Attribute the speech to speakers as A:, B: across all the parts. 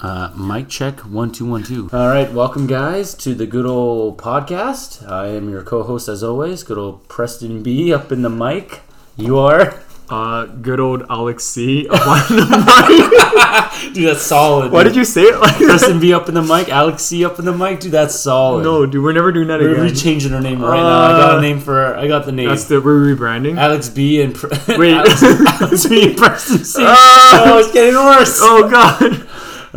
A: Uh, mic check one two one two. All right, welcome guys to the good old podcast. I am your co-host as always, good old Preston B up in the mic. You are,
B: Uh, good old Alex C. Up on the mic.
A: dude. That's solid.
B: Why did you say it like
A: Preston B up in the mic? Alex C up in the mic, dude. That's solid.
B: No, dude, we're never doing that again.
A: we're changing our name right now. I got a
B: Uh,
A: name for. I got the name.
B: That's the we're rebranding.
A: Alex B and Pre-
B: Wait.
A: Alex, Alex B and Preston C.
B: Ah!
A: oh, it's getting worse.
B: oh God.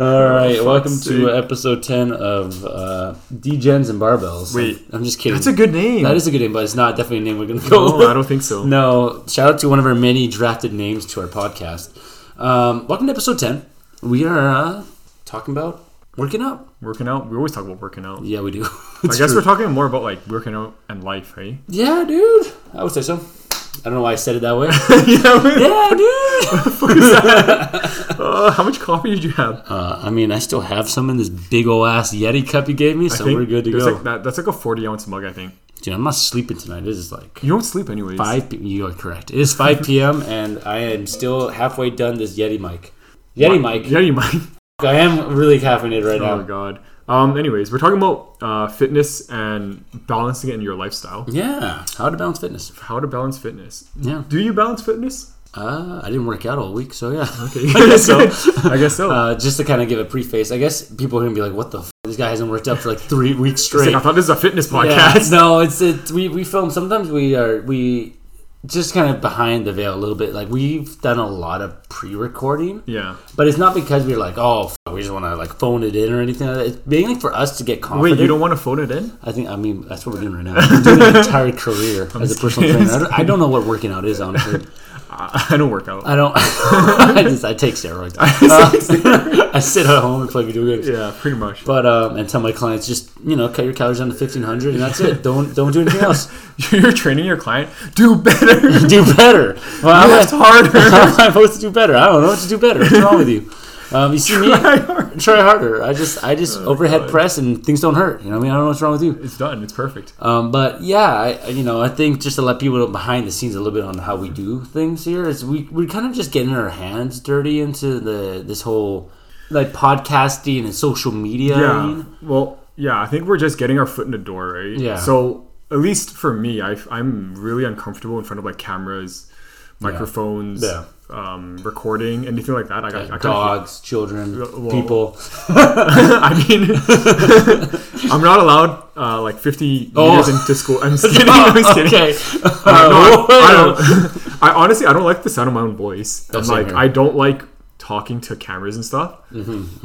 A: All right,
B: fuck's
A: welcome to episode 10 of uh, D-Gens and Barbells.
B: Wait.
A: I'm just kidding.
B: That's a good name.
A: That is a good name, but it's not definitely a name we're going to go
B: No. I don't think so.
A: No, shout out to one of our many drafted names to our podcast. Um, welcome to episode 10. We are uh, talking about working out.
B: Working out. We always talk about working out.
A: Yeah, we do.
B: I guess we're talking more about like working out and life, right?
A: Yeah, dude. I would say so. I don't know why I said it that way.
B: yeah.
A: yeah, dude.
B: Uh, how much coffee did you have?
A: Uh, I mean, I still have some in this big old ass Yeti cup you gave me, so we're good to go.
B: Like that, that's like a 40 ounce mug, I think.
A: Dude, I'm not sleeping tonight. This is like
B: You don't sleep anyways.
A: 5 p- you are correct. It is 5 p.m. and I am still halfway done this Yeti mic. Yeti mic.
B: Yeah, you might.
A: I am really caffeinated right now.
B: Oh
A: now.
B: God. Um. Anyways, we're talking about uh, fitness and balancing it in your lifestyle.
A: Yeah. How to balance fitness.
B: How to balance fitness.
A: Yeah.
B: Do you balance fitness?
A: Uh, I didn't work out all week, so yeah.
B: Okay.
A: I guess so.
B: I guess so.
A: Uh, just to kind of give a preface, I guess people are gonna be like, "What the? F- this guy hasn't worked out for like three weeks
B: It's like,
A: straight."
B: I thought this is a fitness
A: Yeah,
B: podcast.
A: no, it's it. We we film. Sometimes we are we just kind of behind the veil a little bit. Like we've done a lot of pre-recording,
B: Yeah.
A: but it's not because we're like, oh, f- we just want to like phone it in or anything. like that. It's mainly for us to get confident.
B: Wait, you don't want to phone it in?
A: I think I mean that's what we're doing right now. I'm doing an entire career as a personal
B: kidding.
A: trainer. I don't, I don't know what working out is honestly.
B: I I don't work out.
A: I don't. I just I take steroids. Uh, I sit at home and play video games.
B: yeah, pretty much.
A: But um, and tell my clients just you know cut your calories down to fifteen hundred and that's it. Don't don't do anything else.
B: You're training your client. Do better.
A: do better. Well, how am I-
B: Lift harder.
A: how am I supposed to do better? I don't know what to do better. What's wrong with you? Um, you see me
B: Try hard.
A: try harder. I just I just overhead
B: God.
A: press and things don't hurt. You know what I mean? I don't know what's wrong with you.
B: It's done. It's perfect.
A: Um, but yeah, I, I- you know, I think just to let people know behind the scenes a little bit on how we do things here is we we're kind of just getting our hands dirty into the this whole like podcasting and social media.
B: Yeah.
A: arena.
B: Well, yeah. I think we're just getting our foot in the door, right?
A: Yeah.
B: So at least for me, I, I'm really uncomfortable in front of like cameras, microphones,
A: Yeah.
B: Um, recording, anything like that. I got I
A: dogs, children,
B: Well-
A: people.
B: I mean, I'm not allowed uh, like 50
A: Oh.
B: meters into school. I'm just kidding. I'm just kidding.
A: okay.
B: Uh, no, I, I don't. I honestly, I don't like the sound of my own voice. I'm like,
A: here.
B: I don't like talking to cameras and stuff.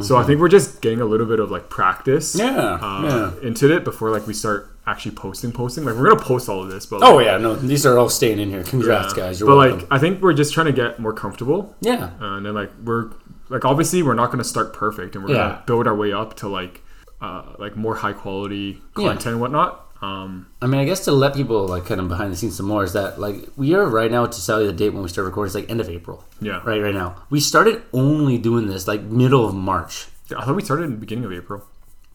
B: So I think we're just getting a little bit of like practice.
A: Yeah,
B: Uh, Into it before like we start actually posting, posting. Like we're gonna post all of this, but
A: Oh yeah, no, these are all staying in here. Congrats,
B: yeah.
A: guys. You're
B: but
A: welcome.
B: like, I think we're just trying to get more comfortable,
A: yeah,
B: uh, and then like we're like obviously we're not gonna start perfect, and we're
A: Yeah.
B: gonna build our way up to like uh, like more high quality
A: Yeah.
B: content and whatnot. Um,
A: I mean, I guess to let people like kind of behind the scenes some more is that like we are right now to tell you the date when we start recording. It's like end of April.
B: Yeah.
A: Right, right now. We started only doing this like middle of March.
B: I thought we started in the beginning of April.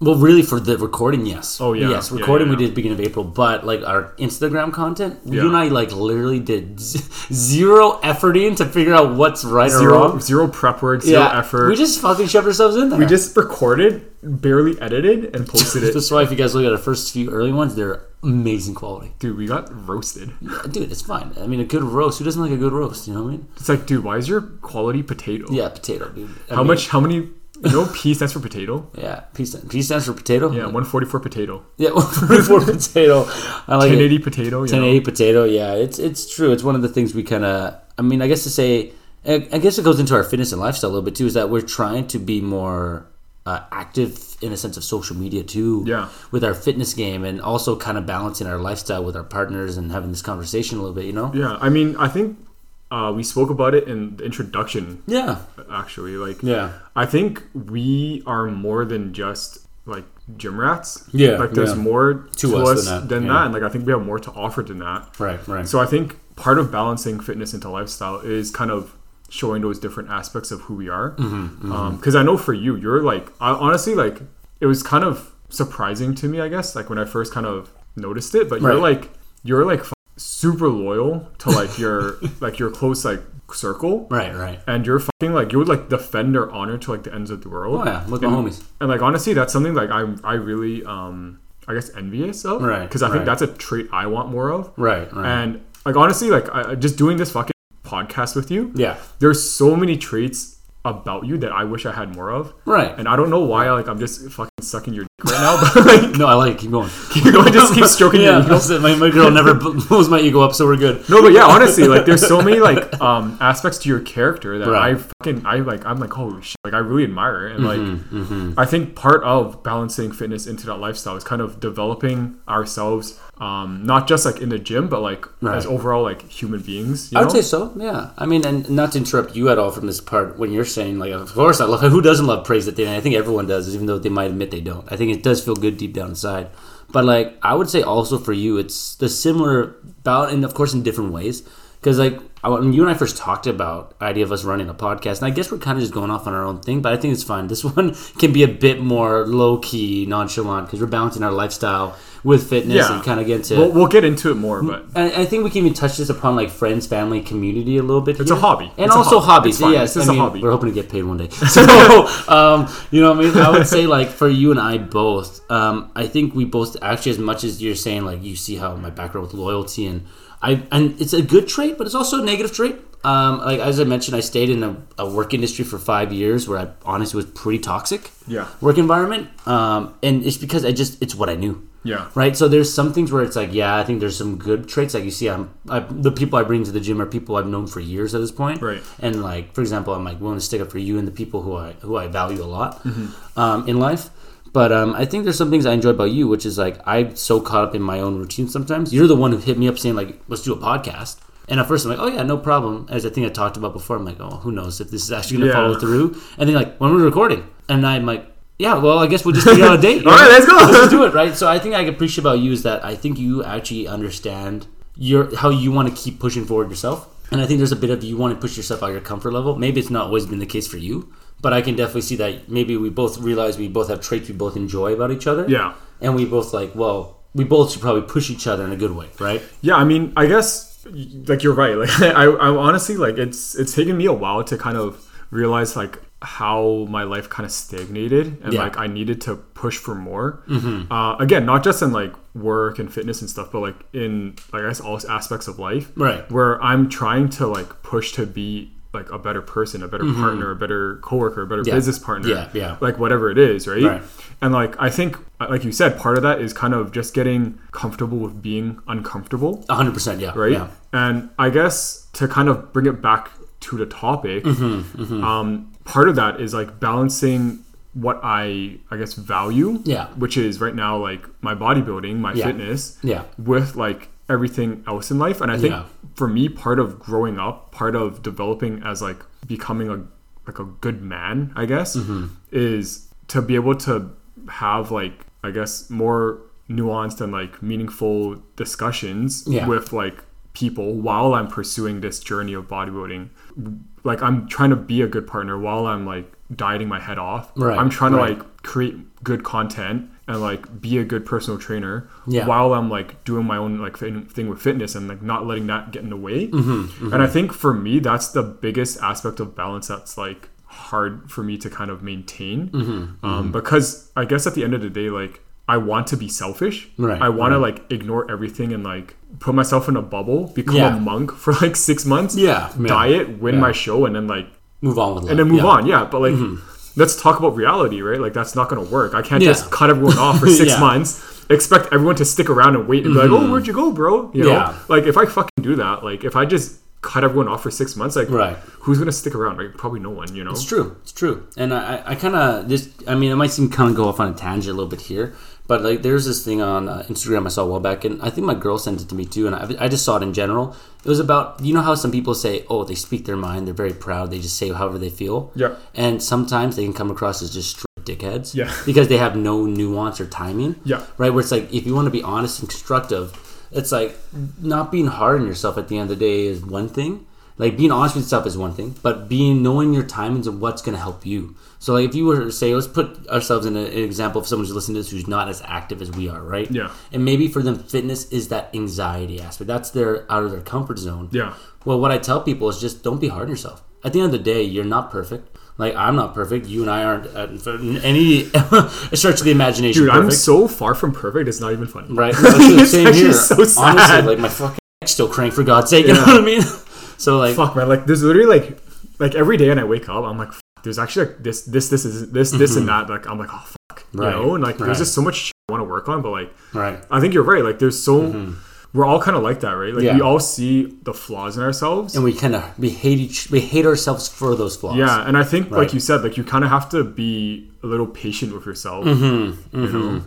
A: Well, really, for the recording, yes.
B: Oh, yeah.
A: Yes, recording
B: yeah,
A: we
B: yeah.
A: did beginning of April, but like our Instagram content, you and I like literally did z- zero efforting to figure out what's right or
B: Zero,
A: wrong.
B: zero prep work, zero
A: yeah,
B: effort.
A: We just fucking shoved ourselves in there.
B: we just recorded, barely edited, and posted it.
A: That's why if you guys look at our first few early ones, they're amazing quality.
B: Dude, we got roasted.
A: Dude, it's fine. I mean, a good roast. Who doesn't like a good roast? You know what I mean?
B: It's like, dude, why is your quality potato?
A: Yeah, potato, dude. I
B: How
A: mean,
B: much? How many? You know, P stands for potato.
A: Yeah, P, stand, P stands for potato.
B: Yeah, 144 potato.
A: yeah, for potato. I like it.
B: 1080 potato. You
A: 1080 potato. Yeah, it's it's true. It's one of the things we kind of. I mean, I guess to say, I I guess it goes into our fitness and lifestyle a little bit too. Is that we're trying to be more uh, active in a sense of social media too.
B: Yeah.
A: With our fitness game and also kind of balancing our lifestyle with our partners and having this conversation a little bit. You know.
B: Yeah, I mean, I think uh, we spoke about it in the introduction.
A: Yeah.
B: Actually, like,
A: Yeah.
B: I think we are more than just like gym rats.
A: Yeah,
B: like there's
A: yeah.
B: more to,
A: us
B: us,
A: than that,
B: than
A: yeah.
B: that, and like I think we have more to offer than that.
A: Right. Right.
B: So I think part of balancing fitness into lifestyle is kind of showing those different aspects of who we are. Because
A: Mm-hmm,
B: I know for you, you're like I, honestly like it was kind of surprising to me, I guess, like when I first kind of noticed it. But you're like you're like super loyal to like your like your close like circle,
A: Right, right.
B: and you're fucking like you would like defend their honor to like the ends of the world.
A: Oh yeah, look at homies.
B: and like honestly, that's something like I I really um I guess envious of,
A: Right,
B: Because I think
A: right.
B: that's a trait I want more of,
A: Right, right.
B: and like honestly, like I, I- just doing this fucking podcast with you,
A: yeah,
B: there's so many traits about you that I wish I had more of,
A: right.
B: and I don't know why like I'm just fucking sucking your dick right now, but like
A: no, I like it. Keep going.
B: keep going, just keep stroking
A: yeah,
B: your ego.
A: My, my girl never blows my ego up, so we're good.
B: No, but yeah, honestly, like there's so many like um aspects to your character that
A: Right.
B: I fucking I like I'm like holy shit, like I really admire it. and like
A: Mm-hmm,
B: I think part of balancing fitness into that lifestyle is kind of developing ourselves, um not just like in the gym, but like
A: Right.
B: as overall like human beings. You
A: I would
B: know?
A: say so. Yeah. I mean, and not to interrupt you at all from this part when you're saying like, of course, I love. Who doesn't love praise at the end? I think everyone does, even though they might admit they don't. I think it does feel good deep down inside. But like, I would say also for you, it's the similar about, and of course in different ways. Because like I- when you and I first talked about the idea of us running a podcast, and I guess we're kind of just going off on our own thing, but I think it's fine. This one can be a bit more low key, nonchalant because we're balancing our lifestyle with fitness
B: Yeah.
A: and kind of get to.
B: We'll, we'll get into it more, but
A: I I think we can even touch this upon like friends, family, community a little bit.
B: It's
A: here.
B: a hobby.
A: and
B: It's a
A: also
B: hobby.
A: hobbies. Yes,
B: It's
A: I
B: a
A: mean,
B: hobby.
A: we're hoping to get paid one day. So, um, you know, what I mean, I would say like for you and I both, um, I think we both actually, as much as you're saying, like you see how my background with loyalty and I, and it's a good trait, but it's also a negative trait. Um, like as I mentioned, I stayed in a, a work industry for five years where I honestly was pretty toxic.
B: Yeah.
A: work environment, um, and it's because I just it's what I knew
B: yeah.
A: right? So there's some things where it's like, yeah, I think there's some good traits. Like you see, I'm I, the people I bring to the gym are people I've known for years at this point,
B: Right.
A: And like, for example, I'm like willing to stick up for you and the people who I who I value a lot um, in life. But um, I think there's some things I enjoy about you, which is like I'm so caught up in my own routine. Sometimes you're the one who hit me up saying like, let's do a podcast. And at first I'm like, oh yeah, no problem. As I think I talked about before, I'm like, oh, who knows if this is actually gonna
B: Yeah.
A: follow through. And then like, when we're recording, and I'm like, yeah, well, I guess we'll just figure out a date.
B: All right,
A: know?
B: let's go.
A: Let's do it, right? So I think I appreciate about you is that I think you actually understand your how you want to keep pushing forward yourself. And I think there's a bit of you want to push yourself out of your comfort level. Maybe it's not always been the case for you, but I can definitely see that maybe we both realize we both have traits we both enjoy about each other.
B: Yeah.
A: And we both like, well, we both should probably push each other in a good way, right?
B: Yeah, I mean, I guess like you're right. Like I, I honestly like it's it's taken me a while to kind of realize like how my life kind of stagnated and
A: Yeah.
B: like I needed to push for more. Uh, again, not just in like work and fitness and stuff, but like in like I guess all aspects of life.
A: Right.
B: Where I'm trying to like push to be like a better person, a better partner, a better coworker, a better
A: Mm-hmm. Yeah.
B: business partner.
A: Yeah, yeah.
B: Like whatever it is, right?
A: Right.
B: And like I think, like you said, part of that is kind of just getting comfortable with being uncomfortable,
A: 100%, yeah.
B: right?
A: Yeah.
B: And I guess to kind of bring it back to the topic,
A: Mm-hmm,
B: Um, part of that is like balancing what I I guess value,
A: Yeah.
B: which is right now like my bodybuilding, my
A: Yeah.
B: fitness,
A: Yeah.
B: with like everything else in life. And I think
A: Yeah.
B: for me, part of growing up, part of developing as like becoming a like a good man, I guess,
A: Mm-hmm.
B: is to be able to have like I guess more nuanced and like meaningful discussions
A: Yeah.
B: with like people while I'm pursuing this journey of bodybuilding. Like I'm trying to be a good partner while I'm like dieting my head off.
A: Right,
B: I'm trying
A: right.
B: to like create good content and like be a good personal trainer
A: Yeah.
B: while I'm like doing my own like thing thing with fitness and like not letting that get in the way.
A: Mm-hmm,
B: And I think for me, that's the biggest aspect of balance that's like hard for me to kind of maintain.
A: Mm-hmm,
B: Um, because I guess at the end of the day, like I want to be selfish.
A: Right,
B: I want to like ignore everything and like put myself in a bubble, become
A: Yeah.
B: a monk for like six months.
A: Yeah, yeah,
B: Diet, win
A: yeah.
B: my show, and then like
A: Move on with life.
B: and then move on. Yeah, but like, let's talk about reality, right? Like, that's not going to work. I can't
A: Yeah.
B: just cut everyone off for six
A: Yeah.
B: months, expect everyone to stick around and wait and be like, "Oh, mm-hmm. where'd you go, bro?" You know,
A: Yeah.
B: like if I fucking do that, like if I just cut everyone off for six months, like,
A: Right.
B: who's gonna stick around? Right? Probably no one. You know.
A: It's true. It's true. And I, I kind of just, I mean, it might seem kind of go off on a tangent a little bit here, but like there's this thing on uh, Instagram I saw a while back, and I think my girl sent it to me too, and I, I just saw it in general. It was about, you know how some people say, oh, they speak their mind, they're very proud, they just say however they feel.
B: Yeah.
A: And sometimes they can come across as just straight dickheads.
B: Yeah.
A: Because they have no nuance or timing.
B: Yeah.
A: Right? Where it's like, if you want to be honest and constructive, it's like not being hard on yourself at the end of the day is one thing. Like being honest with yourself is one thing, but being knowing your timings and what's going to help you. So like if you were to say, let's put ourselves in a, an example of someone who's listening to this who's not as active as we are, right?
B: Yeah.
A: And maybe for them, fitness is that anxiety aspect. That's their out of their comfort zone.
B: Yeah.
A: Well, what I tell people is just don't be hard on yourself. At the end of the day, you're not perfect. Like I'm not perfect. You and I aren't uh, at any stretch of the imagination.
B: Dude, I'm so far from perfect. It's not even funny.
A: Right. Actually,
B: It's
A: same here.
B: so.
A: Honestly, like my fucking neck's still crank for God's sake. You know what I mean? So like,
B: Fuck, man. Like, there's literally like, like every day when I wake up, I'm like, fuck, there's actually like this, this, this is this, this, and that. Like, I'm like, oh fuck,
A: Mm-hmm. Right,
B: you know. And like,
A: right.
B: there's just so much shit I want to work on. But like,
A: right.
B: I think you're right. Like, there's so we're all kind of like that, right? Like,
A: Mm-hmm. Yeah.
B: we all see the flaws in ourselves.
A: And we kind of we hate each we hate ourselves for those flaws.
B: yeah, and I think,
A: Right.
B: like you said, like you kind of have to be a little patient with yourself.
A: Mm-hmm.
B: You know?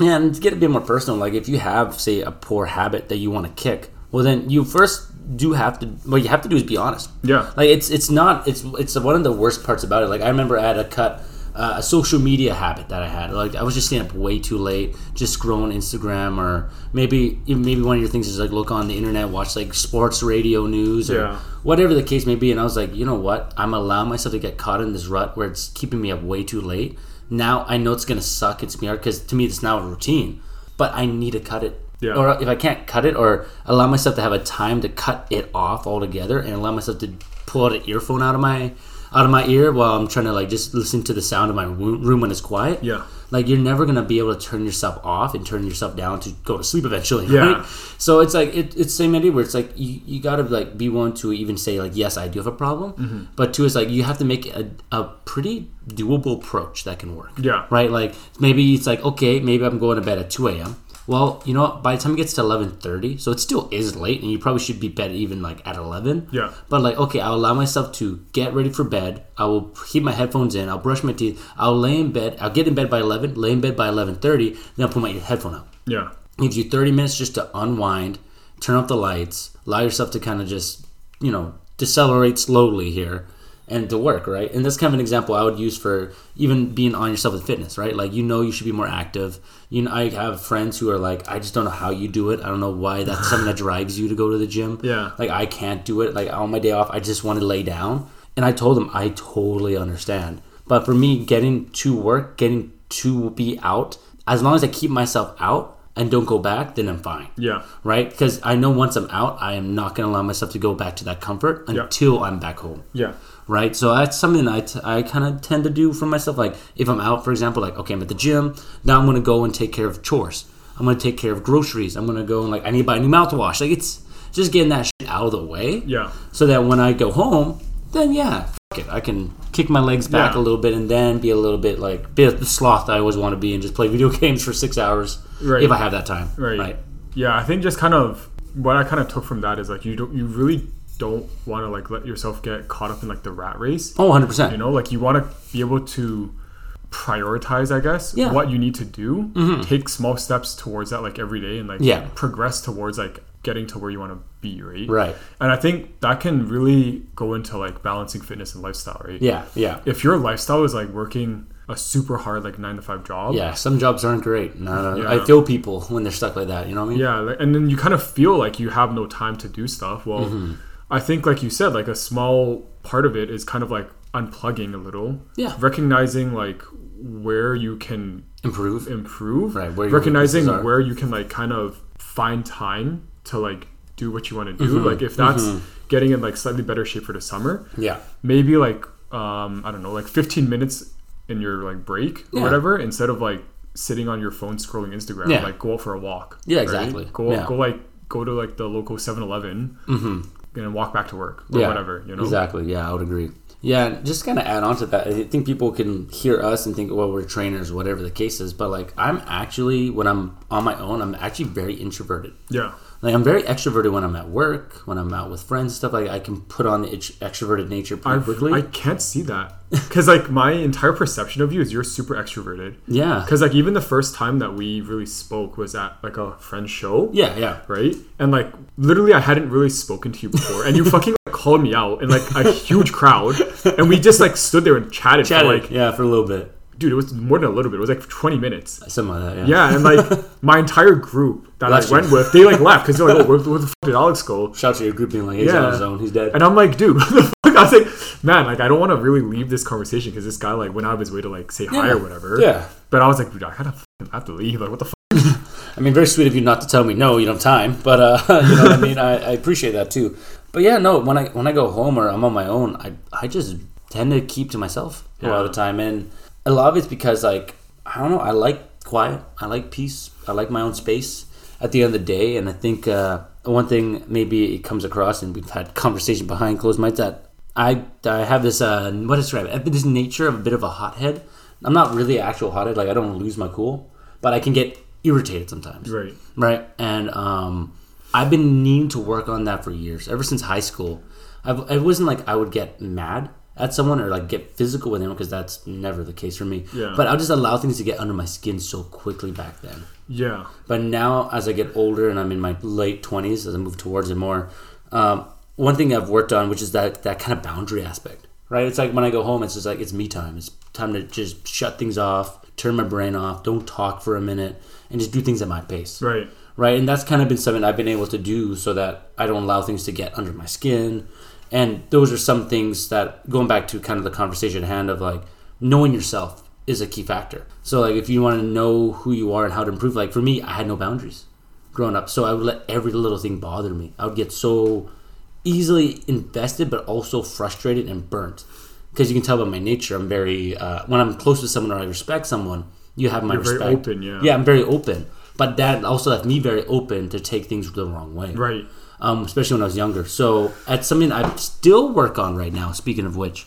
A: Yeah, and to get a bit more personal, like if you have, say, a poor habit that you want to kick, well, then you first do have to. What you have to do is be honest.
B: Yeah.
A: Like it's it's not it's it's one of the worst parts about it. Like I remember I had a cut uh, a social media habit that I had. Like I was just staying up way too late, just scrolling Instagram, or maybe even maybe one of your things is like look on the internet, watch like sports radio news, or
B: Yeah.
A: whatever the case may be. And I was like, you know what? I'm allowing myself to get caught in this rut where it's keeping me up way too late. Now I know it's gonna suck. It's me hard because to me it's now a routine, but I need to cut it.
B: Yeah.
A: Or if I can't cut it, or allow myself to have a time to cut it off altogether, and allow myself to pull out an earphone out of my out of my ear while I'm trying to like just listen to the sound of my room when it's quiet.
B: Yeah.
A: Like you're never gonna be able to turn yourself off and turn yourself down to go to sleep eventually.
B: Yeah.
A: Right? So it's like it, it's same idea where it's like you, you gotta like be willing to even say like yes I do have a problem,
B: Mm-hmm.
A: but two is like you have to make a, a pretty doable approach that can work.
B: Yeah.
A: Right. Like maybe it's like okay maybe I'm going to bed at two a.m. Well, you know what? By the time it gets to eleven thirty, so it still is late, and you probably should be bed even like at eleven.
B: Yeah.
A: But like, okay, I'll allow myself to get ready for bed. I will keep my headphones in. I'll brush my teeth. I'll lay in bed. I'll get in bed by eleven. Lay in bed by eleven thirty. Then I'll put my headphone out.
B: Yeah.
A: gives you thirty minutes just to unwind, turn off the lights, allow yourself to kind of just you know decelerate slowly here. And to work, right? And that's kind of an example I would use for even being on yourself with fitness, right? Like you know you should be more active. You know, I have friends who are like, I just don't know how you do it. I don't know why that's something that drives you to go to the gym.
B: Yeah.
A: Like I can't do it. Like on my day off, I just want to lay down. And I told them I totally understand. But for me, getting to work, getting to be out, as long as I keep myself out and don't go back, then I'm fine.
B: Yeah.
A: Right? Because I know once I'm out, I am not going to allow myself to go back to that comfort
B: Yeah.
A: until I'm back home
B: Yeah.
A: Right? So that's something I, t- I kind of tend to do for myself. Like if I'm out, for example, like okay, I'm at the gym. Now I'm gonna go and take care of chores. I'm gonna take care of groceries. I'm gonna go and like I need to buy a new mouthwash. Like it's just getting that shit out of the way.
B: Yeah.
A: So that when I go home, then yeah, fuck it. I can kick my legs back
B: Yeah.
A: a little bit and then be a little bit like be the sloth I always want to be and just play video games for six hours
B: Right.
A: if I have that time.
B: Right.
A: Right.
B: Yeah, I think just kind of what I kind of took from that is like you don't you really don't want to like let yourself get caught up in like the rat race.
A: Oh, 100 percent.
B: You know, like you want to be able to prioritize, I guess,
A: Yeah. Mm-hmm.
B: what you need to do. Take small steps towards that like every day and like
A: Yeah.
B: progress towards like getting to where you want to be, right?
A: Right.
B: And I think that can really go into like balancing fitness and lifestyle, right?
A: Yeah. Yeah.
B: If your lifestyle is like working a super hard like 9 to 5 job,
A: Yeah. Some jobs aren't great. No, no,
B: Yeah.
A: I feel people when they're stuck like that. You know what I mean?
B: Yeah, and then you kind of feel like you have no time to do stuff. Well,
A: Mm-hmm.
B: I think, like you said, like a small part of it is kind of like unplugging a little.
A: Yeah.
B: Recognizing like where you can
A: Improve.
B: improve.
A: Right, where your
B: recognizing where you can like kind of find time to like do what you want to
A: Mm-hmm.
B: do. Like if that's getting in like slightly better shape for the summer,
A: Yeah.
B: maybe like um I don't know, like 15 minutes in your like break or whatever instead of like sitting on your phone scrolling Instagram,
A: Yeah.
B: like go out for a walk.
A: Yeah,
B: right?
A: exactly.
B: Go
A: Yeah.
B: go like go to like the local 7-Eleven and walk back to work or
A: yeah,
B: whatever, you know.
A: Exactly. Yeah, I would agree. Yeah, just kind of add on to that. I think people can hear us and think, well, we're trainers, whatever the case is. But like, I'm actually when I'm on my own, I'm actually very introverted.
B: Yeah.
A: Like, I'm very extroverted when I'm at work, when I'm out with friends, stuff like. I can put on the extroverted nature pretty
B: I
A: quickly.
B: I can't see that. Cuz like my entire perception of you is you're super extroverted.
A: yeah.
B: Cuz like even the first time that we really spoke was at like a friend show.
A: Yeah. Yeah.
B: right? And like literally, I hadn't really spoken to you before, and you fucking like, called me out in like a huge crowd, and we just like stood there and chatted,
A: Chatted.
B: for like
A: yeah, for a little bit.
B: Dude, it was more than a little bit. It was like 20 minutes.
A: Something like that. Yeah.
B: Yeah, and like my entire group that I went with, they like left because they're like, oh, where, where the fuck did Alex go?
A: Shout out to your group being like, he's
B: Yeah.
A: on his own. He's dead.
B: And I'm like, dude, what the fuck? I was like, man, like I don't want to really leave this conversation because this guy like went out of his way to like say hi or whatever.
A: Yeah.
B: But I was like, dude, I kind of have to leave. Like, what the fuck?
A: I mean, very sweet of you not to tell me no, you don't have time. But uh, you know what I mean. I, I appreciate that too. But yeah, no. When I when I go home or I'm on my own, I I just tend to keep to myself a lot of the time, and a lot of it's because like I don't know. I like quiet. I like peace. I like my own space. At the end of the day, and I think uh, one thing maybe it comes across, and we've had conversation behind closed mics that I I have this uh, what to describe it? This nature of a bit of a hothead. I'm not really an actual hothead. Like I don't lose my cool, but I can get irritated sometimes
B: Right.
A: right? And um, I've been needing to work on that for years, ever since high school. I've, it wasn't like I would get mad at someone or like get physical with them because that's never the case for me.
B: Yeah.
A: But I'll just allow things to get under my skin so quickly back then.
B: Yeah.
A: But now, as I get older and I'm in my late twenties, as I move towards it more, um, one thing I've worked on, which is that that kind of boundary aspect, right? It's like when I go home, it's just like it's me time. It's time to just shut things off, turn my brain off, don't talk for a minute, and just do things at my pace
B: Right.
A: right? And that's kind of been something I've been able to do so that I don't allow things to get under my skin. And those are some things that going back to kind of the conversation at hand of like knowing yourself is a key factor. So like if you want to know who you are and how to improve, like for me, I had no boundaries growing up, so I would let every little thing bother me. I would get so easily invested, but also frustrated and burnt. Because you can tell by my nature, I'm very uh, when I'm close to someone or I respect someone, you have my
B: You're very
A: respect.
B: open, yeah.
A: Yeah, I'm very open, but that also left me very open to take things the wrong way.
B: Right.
A: Um, especially when I was younger. So that's something I still work on right now. Speaking of which,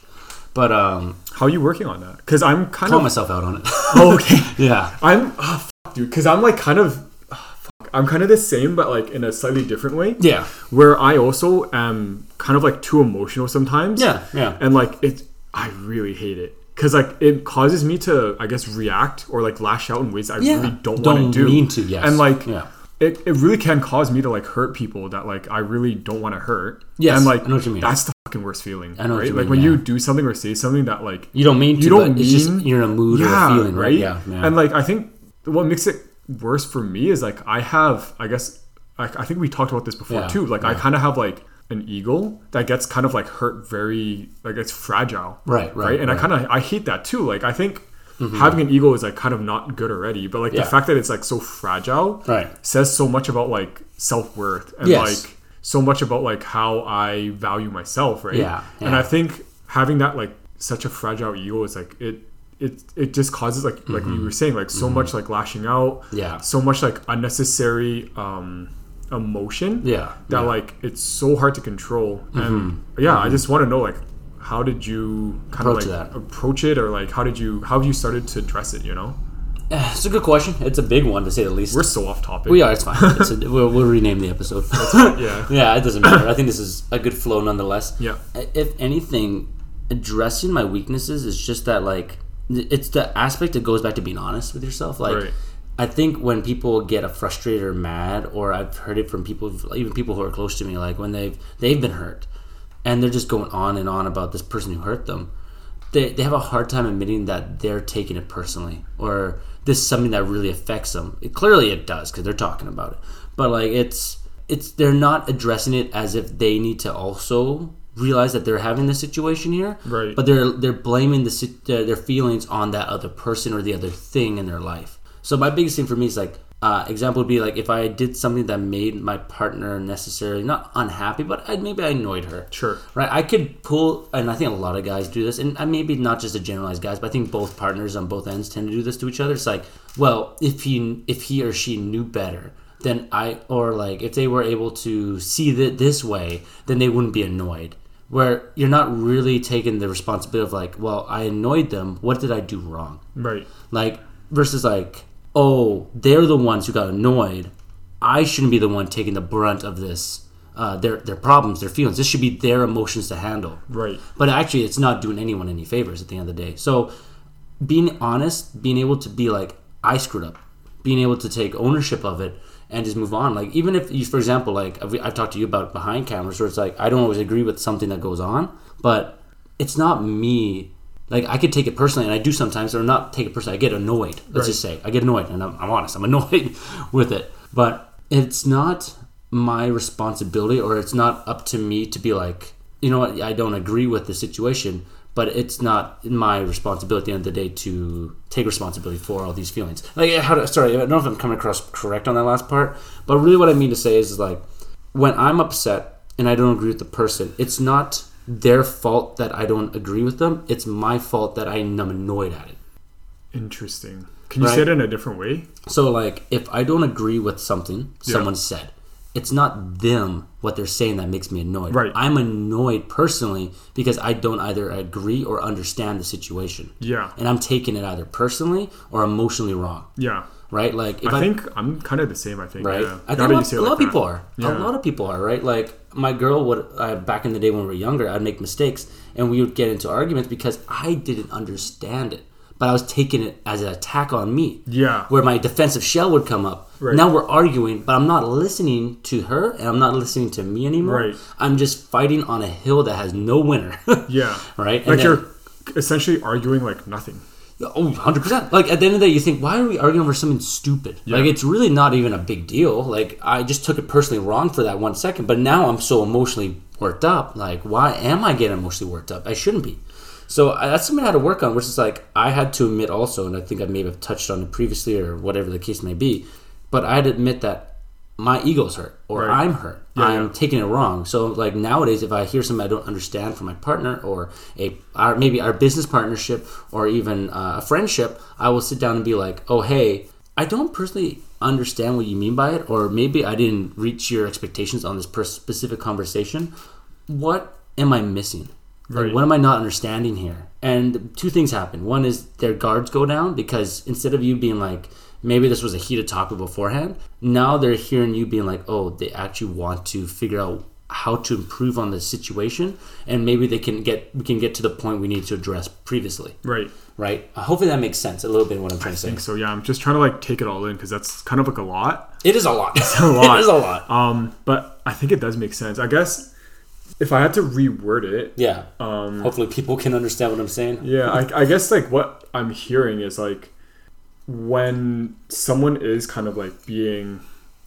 A: but um,
B: How are you working on that? Because I'm kind
A: call
B: of.
A: myself out on it.
B: Oh, okay.
A: yeah.
B: I'm. Oh, fuck, dude. Because I'm like kind of. ah, fuck. I'm kind of the same, but like in a slightly different way.
A: Yeah.
B: Where I also am kind of like too emotional sometimes.
A: Yeah. Yeah.
B: and like it i really hate it because like it causes me to i guess react or like lash out in ways i
A: Yeah.
B: really don't,
A: Don't
B: want to do
A: mean to, yes.
B: and like
A: Yeah.
B: It, it really can cause me to like hurt people that like i really don't want to hurt
A: Yes,
B: and like
A: I know what you mean.
B: that's the fucking worst feeling
A: I know what
B: right
A: you
B: like when
A: yeah.
B: you do something or say something that like
A: You don't mean to.
B: you don't
A: but
B: mean
A: it's just you're in a mood or a feeling, right? Yeah. yeah.
B: and like I think what makes it worse for me is like I have I guess I, I think we talked about this before
A: Yeah,
B: too. Like I kind of have like an eagle that gets kind of like hurt very like it's fragile.
A: Right, right,
B: And I
A: right. Mm-hmm.
B: kind of I hate that too. Like I think having an ego is like kind of not good already, but like
A: Yeah.
B: the fact that it's like so fragile
A: Right.
B: says so much about like self worth and
A: Yes.
B: like so much about like how I value myself, right?
A: Yeah,
B: And. I think having that like such a fragile ego is like it it it just causes like like you were saying like so much like lashing out
A: Mm-hmm. Yeah.
B: so much like unnecessary um emotion
A: Yeah,
B: that
A: yeah. Mm-hmm.
B: like it's so hard to control and yeah i just want to know like how did you kind
A: Approach
B: of like
A: that.
B: approach it or like how did you how have you started to address it you know eh,
A: It's a good question. It's a big one to say the least.
B: we're so off topic
A: we are. It's fine. It's a, we'll, we'll rename the episode.
B: yeah
A: yeah, it doesn't matter. I think this is a good flow nonetheless.
B: Yeah.
A: If anything, addressing my weaknesses is just that like it's the aspect that goes back to being honest with yourself. Like
B: Right.
A: I think when people get frustrated or mad, or I've heard it from people, even people who are close to me, like when they've they've been hurt, and they're just going on and on about this person who hurt them. They, they have a hard time admitting that they're taking it personally or this is something that really affects them. It, clearly, it does because they're talking about it. But like it's it's they're not addressing it as if they need to also realize that they're having this situation here.
B: Right.
A: But they're they're blaming the uh, their feelings on that other person or the other thing in their life. So my biggest thing for me is like uh, example would be like if I did something that made my partner necessarily not unhappy, but I, maybe I annoyed her.
B: Sure.
A: Right. I could pull, and I think a lot of guys do this, and uh, maybe not just a generalized guys, but I think both partners on both ends tend to do this to each other. It's like, well, if he if he or she knew better, then I or like if they were able to see it this way, then they wouldn't be annoyed. Where you're not really taking the responsibility of like, well, I annoyed them. What did I do wrong?
B: right
A: Like versus like, oh, they're the ones who got annoyed. I shouldn't be the one taking the brunt of this. Uh, their their problems, their feelings. This should be their emotions to handle.
B: right
A: But actually, it's not doing anyone any favors at the end of the day. So, being honest, being able to be like, I screwed up, being able to take ownership of it and just move on. Like, even if you, for example, like I've, I've talked to you about behind cameras, where it's like I don't always agree with something that goes on, but it's not me Like I could take it personally, and I do sometimes, or not take it personally. I get annoyed. Let's
B: Right.
A: just say I get annoyed, and I'm, I'm honest. I'm annoyed with it, but it's not my responsibility, or it's not up to me to be like, you know what? I don't agree with the situation, but it's not my responsibility at the end of the day to take responsibility for all these feelings. Like, how to, sorry, I don't know if I'm coming across correct on that last part, but really what I mean to say is, is like when I'm upset and I don't agree with the person, it's not their fault that I don't agree with them. It's my fault that I am annoyed at it.
B: Interesting. Can you
A: Right.
B: say it in a different way?
A: So, like, if I don't agree with something
B: Yeah.
A: someone said, it's not them what they're saying that makes me annoyed.
B: Right.
A: I'm annoyed personally because I don't either agree or understand the situation,
B: Yeah.
A: and I'm taking it either personally or emotionally wrong.
B: Yeah.
A: Right? Like, if
B: I think I'm kind of the same. I think.
A: right?
B: Yeah.
A: I think a lot, a lot of people are.
B: Yeah.
A: A lot of people are, right? Like my girl would uh, back in the day when we were younger, I'd make mistakes and we would get into arguments because I didn't understand it, but I was taking it as an attack on me.
B: Yeah.
A: Where my defensive shell would come up.
B: Right.
A: Now we're arguing, but I'm not listening to her and I'm not listening to me anymore.
B: Right.
A: I'm just fighting on a hill that has no winner.
B: Yeah.
A: Right?
B: Like
A: then-
B: you're essentially arguing like nothing.
A: Oh, 100%. Like, at the end of the day, you think, why are we arguing over something stupid? Like, it's really not even a big deal. Like, I just took it personally wrong for that one second, but now I'm so emotionally worked up. Like, why am I getting emotionally worked up? I shouldn't be. So I- that's something I had to work on, which is like, I had to admit also, and I think I may have touched on it previously or whatever the case may be, but I had to admit that my ego's hurt or
B: Right.
A: I'm hurt.
B: Yeah,
A: I'm
B: yeah.
A: taking it wrong. So like nowadays, if I hear something I don't understand from my partner or a our, maybe our business partnership or even uh, a friendship, I will sit down and be like, "Oh, hey, I don't personally understand what you mean by it, or maybe I didn't reach your expectations on this per- specific conversation. What am I missing? Like,
B: Right.
A: what am I not understanding here? And two things happen. One is their guards go down because instead of you being like, maybe this was a heated topic beforehand, now they're hearing you being like, oh, they actually want to figure out how to improve on the situation, and maybe they can get we can get to the point we need to address previously,
B: Right.
A: right? Uh, Hopefully that makes sense a little bit what I'm trying to
B: I
A: say.
B: so. Yeah. I'm just trying to like take it all in because that's kind of like a lot.
A: It is a lot. It's
B: a lot.
A: it is a lot.
B: Um, but I think it does make sense. I guess if I had to reword it,
A: Yeah.
B: um,
A: Hopefully people can understand what I'm saying.
B: yeah, I, I guess like what I'm hearing is like when someone is kind of like being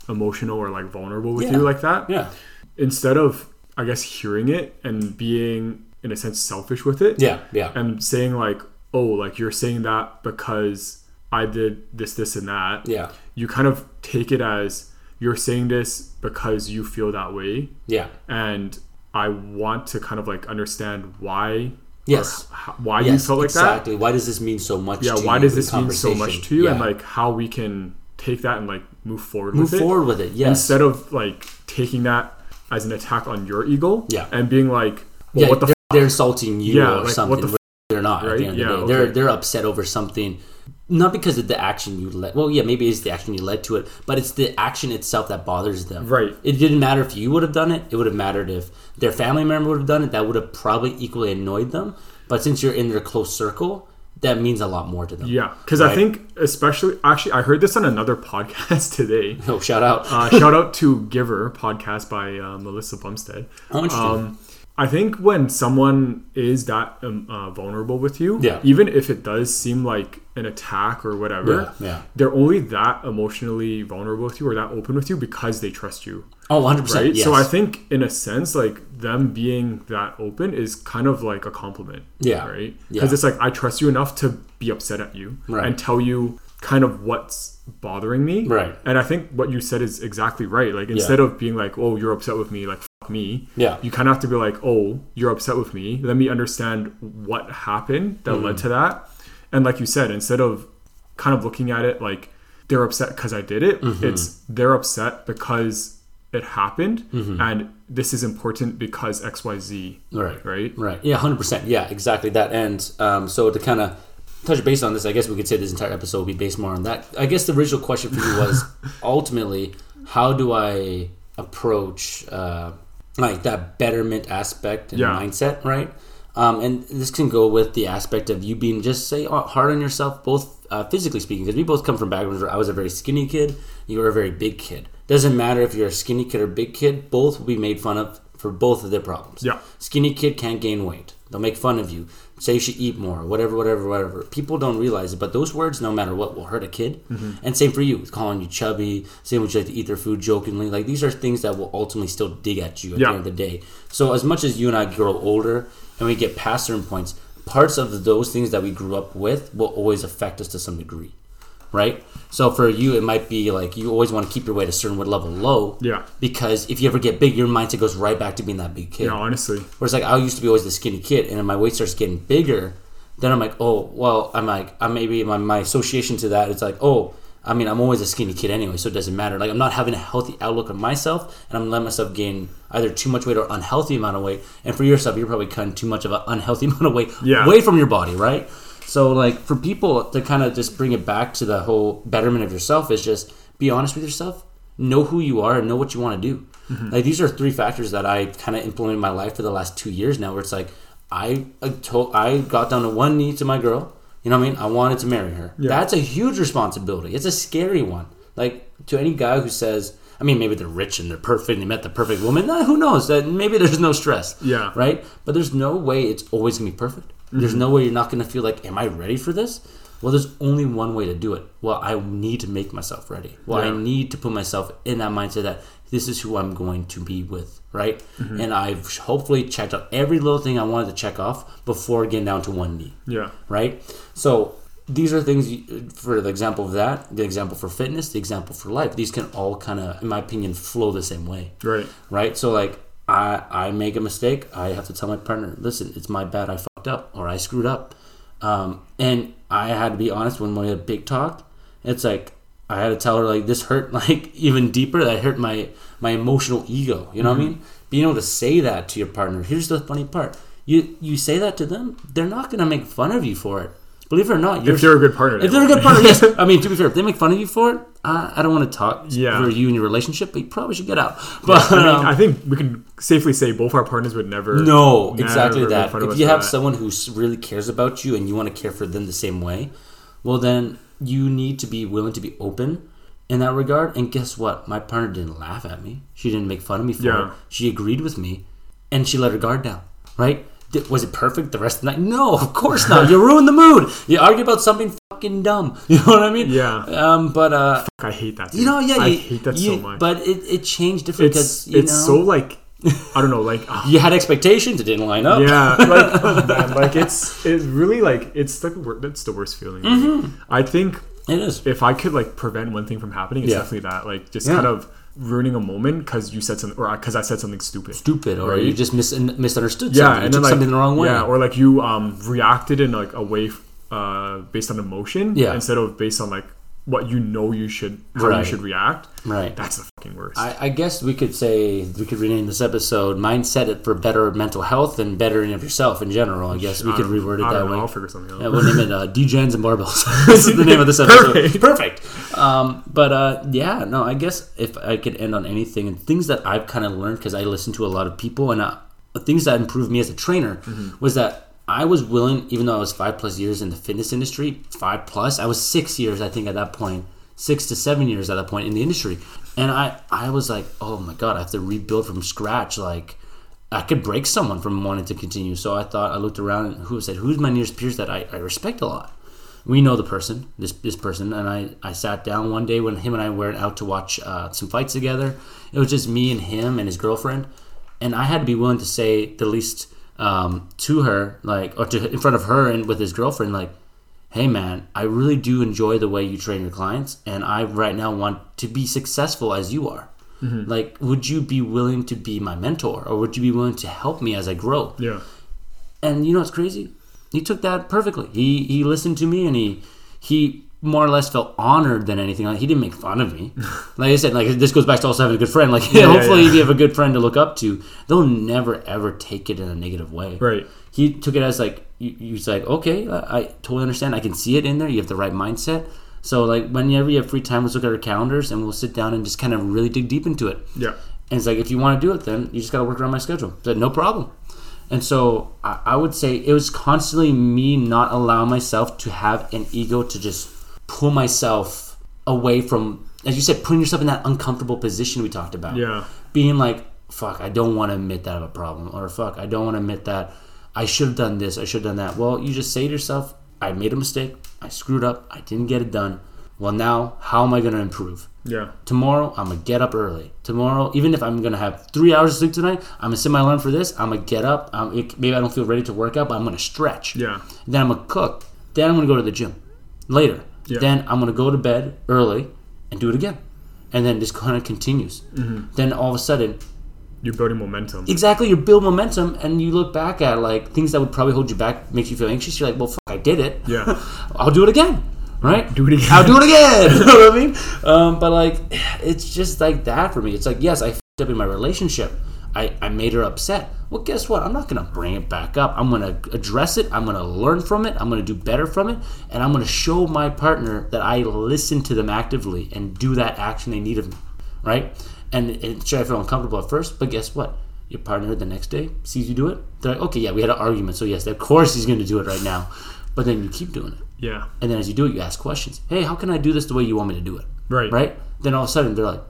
B: emotional or like vulnerable with
A: Yeah.
B: you like that,
A: Yeah.
B: instead of I guess hearing it and being in a sense selfish with it,
A: Yeah. Yeah.
B: and saying like, oh, like you're saying that because I did this, this, and that.
A: Yeah.
B: You kind of take it as you're saying this because you feel that way,
A: Yeah.
B: and I want to kind of like understand why.
A: Yes.
B: Or h- why you
A: Yes,
B: felt like that.
A: exactly. Why does this mean so much?
B: Yeah. Why
A: you
B: does this mean so much to you, and like how we can take that and like move forward
A: move
B: with it
A: forward with it? Yes.
B: instead of like taking that as an attack on your ego.
A: Yeah.
B: And being like, well,
A: yeah,
B: what the
A: they're, they're insulting you
B: Yeah,
A: or
B: like, what
A: something.
B: the
A: but they're not at
B: right?
A: the end of
B: Yeah,
A: the day. They're they're upset over something, not because of the action you led. Well, yeah, maybe it's the action you led to it, but it's the action itself that bothers them.
B: Right.
A: It didn't matter if you would have done it. It would have mattered if their family member would have done it. That would have probably equally annoyed them. But since you're in their close circle, that means a lot more to them.
B: Yeah, because I think especially actually I heard this on another podcast today.
A: Oh, shout out.
B: Uh, shout out to Giver podcast by uh, Melissa Bumstead.
A: oh, interesting.
B: Um, I think when someone is that um, uh, vulnerable with you,
A: Yeah.
B: even if it does seem like an attack or whatever,
A: Yeah, yeah.
B: they're only that emotionally vulnerable with you or that open with you because they trust you,
A: oh, 100%.
B: right?
A: Yes.
B: So I think in a sense, like them being that open is kind of like a compliment,
A: Yeah.
B: right?
A: Yeah.
B: Because it's like I trust you enough to be upset at you
A: Right.
B: and tell you kind of what's bothering me,
A: Right.
B: And I think what you said is exactly right. Like instead of being like, "Oh, you're upset with me," like "fuck me,"
A: Yeah.
B: you kind of have to be like, "Oh, you're upset with me. Let me understand what happened that led to that." And like you said, instead of kind of looking at it like they're upset because I did it, it's they're upset because it happened, and this is important because X, Y, Z,
A: right.
B: right?
A: Right. Yeah, hundred percent. Yeah, exactly that. And um, so to kind of touch base on this, I guess we could say this entire episode will be based more on that. I guess the original question for you was ultimately, how do I approach uh, like that betterment aspect and
B: Yeah.
A: mindset, right? Um, and this can go with the aspect of you being just say uh, hard on yourself, both uh, physically speaking, because we both come from backgrounds where I was a very skinny kid, you were a very big kid. Doesn't matter if you're a skinny kid or big kid, both will be made fun of for both of their problems.
B: Yeah.
A: Skinny kid can't gain weight. They'll make fun of you. Say you should eat more. Whatever, whatever, whatever. People don't realize it, but those words, no matter what, will hurt a kid. Mm-hmm. And same for you, calling you chubby, saying would you like to eat their food jokingly. Like these are things that will ultimately still dig at you at
B: Yeah.
A: the end of the day. So as much as you and I grow older and we get past certain points, parts of those things that we grew up with will always affect us to some degree right? So for you, it might be like you always want to keep your weight a certain weight level low.
B: Yeah.
A: Because if you ever get big, your mindset goes right back to being that big kid.
B: Yeah, honestly.
A: Whereas like I used to be always the skinny kid, and my weight starts getting bigger. Then I'm like, oh well, I'm like, I'm maybe my, my association to that is like, oh, I mean, I'm always a skinny kid anyway, so it doesn't matter. Like I'm not having a healthy outlook on myself, and I'm letting myself gain either too much weight or unhealthy amount of weight. And for yourself, you're probably cutting too much of an unhealthy amount of weight
B: Yeah.
A: away from your body, right? So like for people to kind of just bring it back to the whole betterment of yourself is just be honest with yourself, know who you are, and know what you want to do. Mm-hmm. Like these are three factors that I kind of implemented in my life for the last two years now. Where it's like I, uh, I told I got down to one knee to my girl. You know what I mean? I wanted to marry her.
B: Yeah.
A: That's a huge responsibility. It's a scary one. Like to any guy who says, I mean, maybe they're rich and they're perfect and they met the perfect woman. Nah, who knows? That maybe there's no stress.
B: Yeah.
A: Right. But there's no way it's always gonna be perfect. There's mm-hmm. no way you're not gonna feel like, am I ready for this? Well, there's only one way to do it. Well, I need to make myself ready. Well, I need to put myself in that mindset that this is who I'm going to be with, right? Mm-hmm. And I've hopefully checked out every little thing I wanted to check off before getting down to one knee
B: Yeah.
A: right? So these are things you, for the example of that, the example for fitness, the example for life. These can all kind of, in my opinion, flow the same way,
B: Right.
A: right? So like I I make a mistake, I have to tell my partner, listen, it's my bad, I fucked up or I screwed up, um, and I had to be honest when we had a big talk. It's like I had to tell her like this hurt like even deeper. That hurt my my emotional ego. You know what I mean? Being able to say that to your partner. Here's the funny part. You you say that to them, they're not gonna make fun of you for it. Believe it or not,
B: If they're a good partner.
A: if they're a good partner, yes. I mean, to be fair, if they make fun of you for it, uh, I don't want to talk
B: Yeah.
A: for you and your relationship, but you probably should get out. But
B: I, mean,
A: um,
B: I think we can safely say both our partners would never.
A: no,
B: never
A: exactly that. If you have
B: that.
A: someone who really cares about you and you want to care for them the same way, well, then you need to be willing to be open in that regard. And guess what? My partner didn't laugh at me. She didn't make fun of me for
B: Yeah.
A: it. She agreed with me, and she let her guard down. Right? Was it perfect the rest of the night? No, of course not. You ruined the mood. You argue about something fucking dumb. You know what I mean?
B: Yeah.
A: Um, but uh,
B: I hate that.
A: you know, yeah,
B: I
A: you-
B: hate that
A: you-
B: so much.
A: But it, it changed different
B: it's
A: because you
B: it's
A: know,
B: so like I don't know like ah,
A: you had expectations. It didn't line up.
B: yeah like oh, man, like it's it's really like it's like the that's the worst feeling.
A: Mm-hmm.
B: I think
A: It is.
B: if I could like prevent one thing from happening, it's
A: Yeah.
B: definitely that like just
A: Yeah.
B: kind of ruining a moment because you said something or because I said something stupid.
A: stupid or
B: Right.
A: you just mis- misunderstood
B: Yeah,
A: something.
B: And
A: took
B: then like
A: something the wrong way.
B: yeah, or like you um reacted in like a way uh based on emotion
A: Yeah.
B: instead of based on like what you know you should how
A: Right.
B: you should react.
A: right.
B: That's the fucking worst.
A: I, I guess we could say we could rename this episode "Mindset It for Better Mental Health and Bettering of Yourself" in general. I guess we
B: I
A: could reword it that
B: know,
A: way.
B: I'll figure something out.
A: Yeah, we'll name it uh, DJs and Barbells. this is the name of this episode.
B: Perfect.
A: Perfect. Um, but uh, yeah, no, I guess if I could end on anything and things that I've kind of learned because I listen to a lot of people and uh, things that improved me as a trainer
B: Mm-hmm.
A: was that I was willing, even though I was five plus years in the fitness industry, five plus, I was six years, I think, at that point, six to seven years at that point in the industry, and I, I was like, oh my god, I have to rebuild from scratch, like. I could break someone from wanting to continue. So I thought I looked around and who said, "Who's my nearest peers that I, I respect a lot?" We know the person, this this person, and I I sat down one day when him and I went out to watch uh, some fights together. It was just me and him and his girlfriend, and I had to be willing to say the least um, to her, like or to in front of her and with his girlfriend, like, "Hey man, I really do enjoy the way you train your clients, and I right now want to be successful as you are." Like, would you be willing to be my mentor, or would you be willing to help me as I grow?
B: yeah.
A: And you know what's crazy? He took that perfectly. He he listened to me and he he more or less felt honored than anything. Like he didn't make fun of me. like I said, like this goes back to also having a good friend. Like
B: yeah,
A: hopefully,
B: yeah.
A: if you have a good friend to look up to, they'll never ever take it in a negative way.
B: Right.
A: He took it as like you, you like okay, I, I totally understand. I can see it in there. You have the right mindset. So like whenever you have free time, let's look at our calendars and we'll sit down and just kind of really dig deep into it.
B: Yeah.
A: And it's like, if you want to do it, then you just got to work around my schedule. I said, no problem. And so I, I would say it was constantly me not allowing myself to have an ego to just pull myself away from, as you said, putting yourself in that uncomfortable position we talked about.
B: Yeah.
A: Being like, fuck, I don't want to admit that I have a problem. Or fuck, I don't want to admit that I should have done this, I should have done that. Well, you just say to yourself, I made a mistake, I screwed up, I didn't get it done. Well, now how am I going to improve?
B: Yeah.
A: Tomorrow, I'm gonna get up early. Tomorrow, even if I'm gonna have three hours of sleep tonight, I'm gonna set my alarm for this. I'm gonna get up. Um, it, maybe I don't feel ready to work out, but I'm gonna stretch.
B: Yeah.
A: Then I'm gonna cook. Then I'm gonna go to the gym later.
B: Yeah.
A: Then I'm gonna go to bed early and do it again, and then this kind of continues.
B: Mm-hmm.
A: Then all of a sudden,
B: You're building momentum.
A: exactly, you build momentum, and you look back at like things that would probably hold you back, make you feel anxious. You're like, well, fuck, I did it.
B: Yeah.
A: I'll do it again. Right?
B: Do it again.
A: I'll do it again. you know what I mean? Um, but like, it's just like that for me. It's like, yes, I f***ed up in my relationship. I, I made her upset. Well, guess what? I'm not going to bring it back up. I'm going to address it. I'm going to learn from it. I'm going to do better from it. And I'm going to show my partner that I listen to them actively and do that action they need of me. Right? And it, sure, I feel uncomfortable at first, but guess what? Your partner the next day sees you do it. They're like, okay, yeah, we had an argument. So, yes, of course he's going to do it right now. But then you keep doing it.
B: Yeah.
A: And then as you do it, you ask questions. Hey, how can I do this the way you want me to do it?
B: Right.
A: Right? Then all of a sudden they're like,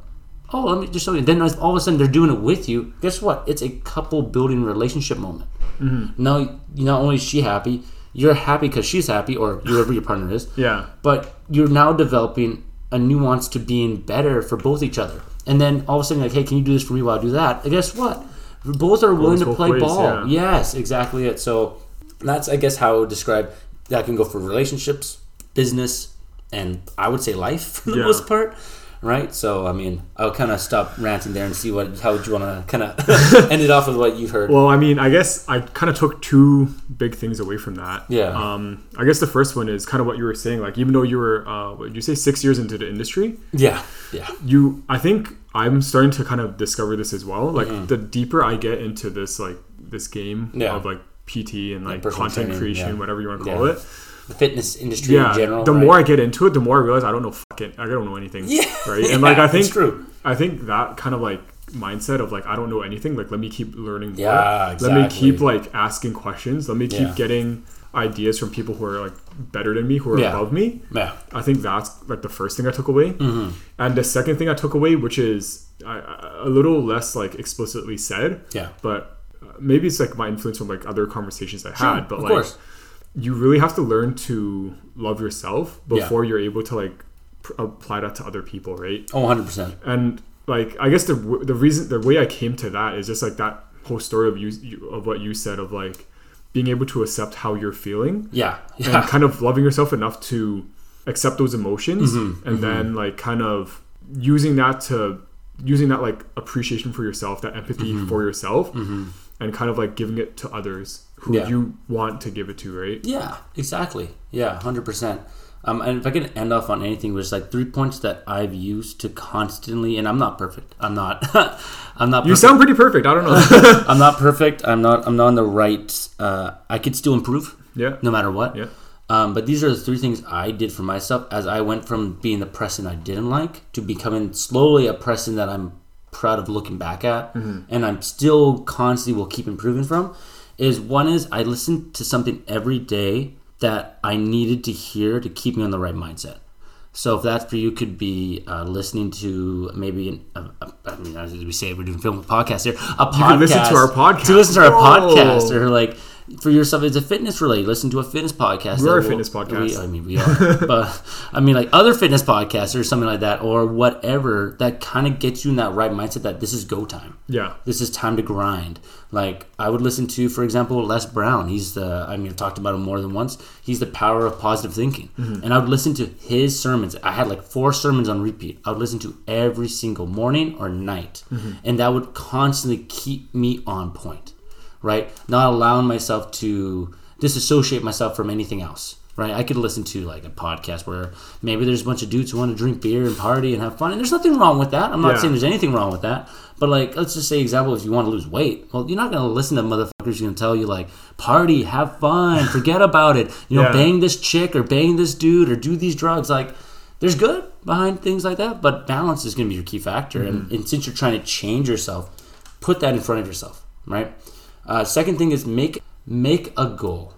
A: oh, let me just show you. Then all of a sudden they're doing it with you. Guess what? It's a couple building relationship moment.
B: Mm-hmm.
A: Now, not only is she happy, you're happy because she's happy, or whoever your partner is.
B: Yeah.
A: But you're now developing a nuance to being better for both each other. And then all of a sudden, like, hey, can you do this for me while I do that? And guess what? Both are willing to play
B: ways,
A: ball.
B: yeah.
A: Yes, exactly it. So that's, I guess, how I would describe that can go for relationships, business, and I would say life for the
B: Yeah.
A: most part. Right. So I mean, I'll kind of stop ranting there and see what how would you want to kind of end it off with what you heard.
B: Well, I mean, I guess I kind of took two big things away from that.
A: Yeah.
B: Um, I guess the first one is kind of what you were saying. Like, even though you were, uh, what did you say, six years into the industry,
A: yeah. Yeah.
B: you, I think I'm starting to kind of discover this as well. Like, the deeper I get into this, like this game
A: Mm-hmm. Yeah.
B: of like PT and like content
A: training,
B: creation,
A: yeah.
B: whatever you want to call
A: Yeah.
B: it.
A: The fitness industry
B: Yeah.
A: in general.
B: the
A: right?
B: more I get into it, the more I realize I don't know fucking, I don't know anything.
A: Yeah.
B: Right. And like, I think,
A: true.
B: I think that kind of like mindset of like I don't know anything. Like let me keep learning more.
A: Yeah,
B: Let me keep like asking questions. Let me keep getting ideas from people who are like better than me, who are above me.
A: Yeah.
B: I think that's like the first thing I took away.
A: Mm-hmm.
B: And the second thing I took away, which is I, I- a little less like explicitly said,
A: Yeah.
B: but maybe it's like my influence from like other conversations I had. But
A: of
B: like,
A: course.
B: you really have to learn to love yourself
A: Yeah.
B: before you're able to like pr- apply that to other people, right?
A: Oh, 100 percent.
B: and like I guess the the reason the way I came to that is just like that whole story of you, of what you said of like being able to accept how you're feeling
A: Yeah.
B: and
A: Yeah.
B: kind of loving yourself enough to accept those emotions
A: Mm-hmm.
B: and then like kind of using that to using that like appreciation for yourself that empathy
A: Mm-hmm.
B: for yourself and kind of like giving it to others who
A: Yeah.
B: you want to give it to right
A: Yeah, exactly. Yeah, hundred percent. Um, and if I can end off on anything, was like three points that I've used to constantly, and I'm not perfect. I'm not. I'm not.
B: you sound pretty perfect I don't know
A: I'm not perfect. I'm not. I'm not on the right. Uh, I could still improve,
B: yeah
A: no matter what.
B: yeah
A: Um, but these are the three things I did for myself as I went from being the person I didn't like to becoming slowly a person that I'm proud of looking back at, and I'm still constantly will keep improving from. Is one is I listen to something every day that I needed to hear to keep me on the right mindset. So if that for you could be uh, listening to maybe an, a, I mean as we say we're doing film podcast here a podcast
B: can listen to our podcast.
A: to listen to our
B: Whoa.
A: podcast or like for yourself it's a fitness related listen to a fitness podcast
B: We are a
A: will-
B: fitness podcast.
A: we- I mean we are but I mean like other fitness podcasts or something like that or whatever that kind of gets you in that right mindset that this is go time
B: yeah
A: this is time to grind. Like I would listen to, for example, Les Brown. He's the I mean I've talked about him more than once. He's the power of positive thinking. Mm-hmm. And I would listen to his sermons. I had like four sermons on repeat. I would listen to every single morning or night. Mm-hmm. And that would constantly keep me on point. Right? Not allowing myself to disassociate myself from anything else. Right, I could listen to like a podcast where maybe there's a bunch of dudes who want to drink beer and party and have fun, and there's nothing wrong with that. I'm not
B: Yeah.
A: saying there's anything wrong with that. But like, let's just say example, if you want to lose weight, well, you're not gonna listen to motherfuckers who's gonna tell you like, party, have fun, forget about it. You know,
B: Yeah.
A: bang this chick or bang this dude or do these drugs. Like, there's good behind things like that, but balance is gonna be your key factor. And, mm-hmm. and since you're trying to change yourself, put that in front of yourself, right? Uh, second thing is make make a goal,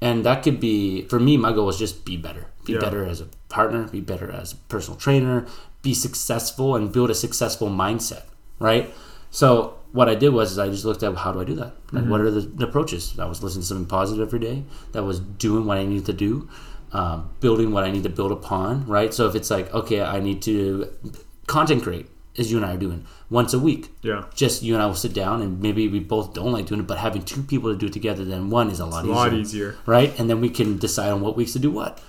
A: and that could be for me. My goal was just be better, be
B: Yeah.
A: better as a partner, be better as a personal trainer, be successful, and build a successful mindset, right? So what I did was I just looked at how do I do that? Like, What are the, the approaches? I was listening to something positive every day. That was doing what I needed to do, um, building what I need to build upon. Right. So if it's like okay, I need to content create, as you and I are doing once a week.
B: Yeah.
A: Just you and I will sit down and maybe we both don't like doing it, but having two people to do it together than one is a lot
B: A
A: easier
B: lot easier.
A: right? And then we can decide on what weeks to do what.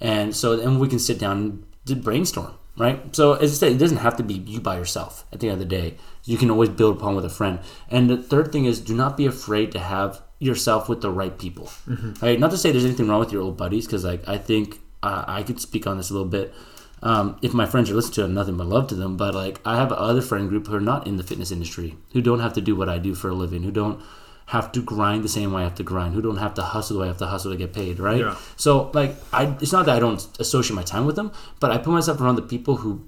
A: And so then we can sit down and brainstorm, right? So as I said, it doesn't have to be you by yourself at the end of the day. You can always build upon with a friend. And the third thing is do not be afraid to have yourself with the right people, right? Not to say there's anything wrong with your old buddies, because like I think uh, I could speak on this a little bit. Um, if my friends are listening to it, nothing but love to them. But like, I have other friend group who are not in the fitness industry, who don't have to do what I do for a living, who don't have to grind the same way I have to grind, who don't have to hustle the way I have to hustle to get paid, right?
B: Yeah.
A: So like, I it's not that I don't associate my time with them, but I put myself around the people who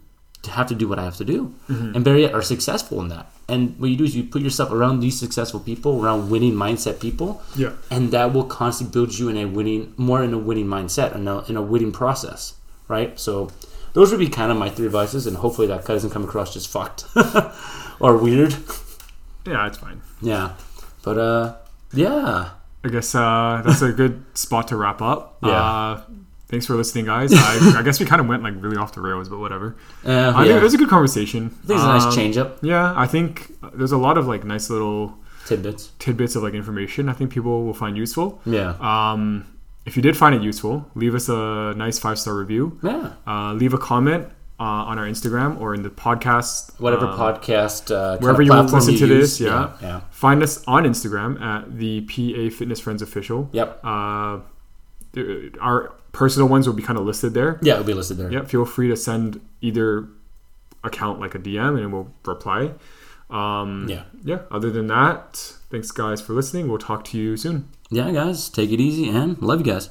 A: have to do what I have to do, and very yet, are successful in that. And what you do is you put yourself around these successful people, around winning mindset people,
B: Yeah.
A: and that will constantly build you in a winning, more in a winning mindset, and a, in a winning process, right? So, those would be kind of my three advices, and hopefully that doesn't come across just fucked or weird.
B: Yeah, it's fine.
A: Yeah, but uh, yeah,
B: I guess uh, that's a good spot to wrap up.
A: Yeah.
B: Uh, thanks for listening, guys. I, I guess we kind of went like really off the rails, but whatever.
A: uh,
B: I
A: yeah.
B: think it was a good conversation.
A: I think it's a nice
B: Um,
A: change up
B: Yeah, I think there's a lot of like nice little
A: tidbits.
B: tidbits of like information. I think people will find useful.
A: Yeah,
B: Um, if you did find it useful, leave us a nice five star review.
A: yeah.
B: Uh, leave a comment uh, on our Instagram or in the podcast.
A: Whatever
B: um,
A: podcast, uh,
B: wherever you want to
A: platform
B: listen to
A: you
B: this,
A: use.
B: yeah.
A: yeah,
B: Find us on Instagram at the PA Fitness Friends Official.
A: Yep.
B: Uh, our personal ones will be kind of listed there.
A: yeah. It'll be listed there.
B: Yep. Feel free to send either account like a DM and we'll reply. Um,
A: Yeah.
B: Yeah. Other than that, thanks guys for listening. We'll talk to you soon.
A: Yeah, guys, take it easy and love you guys.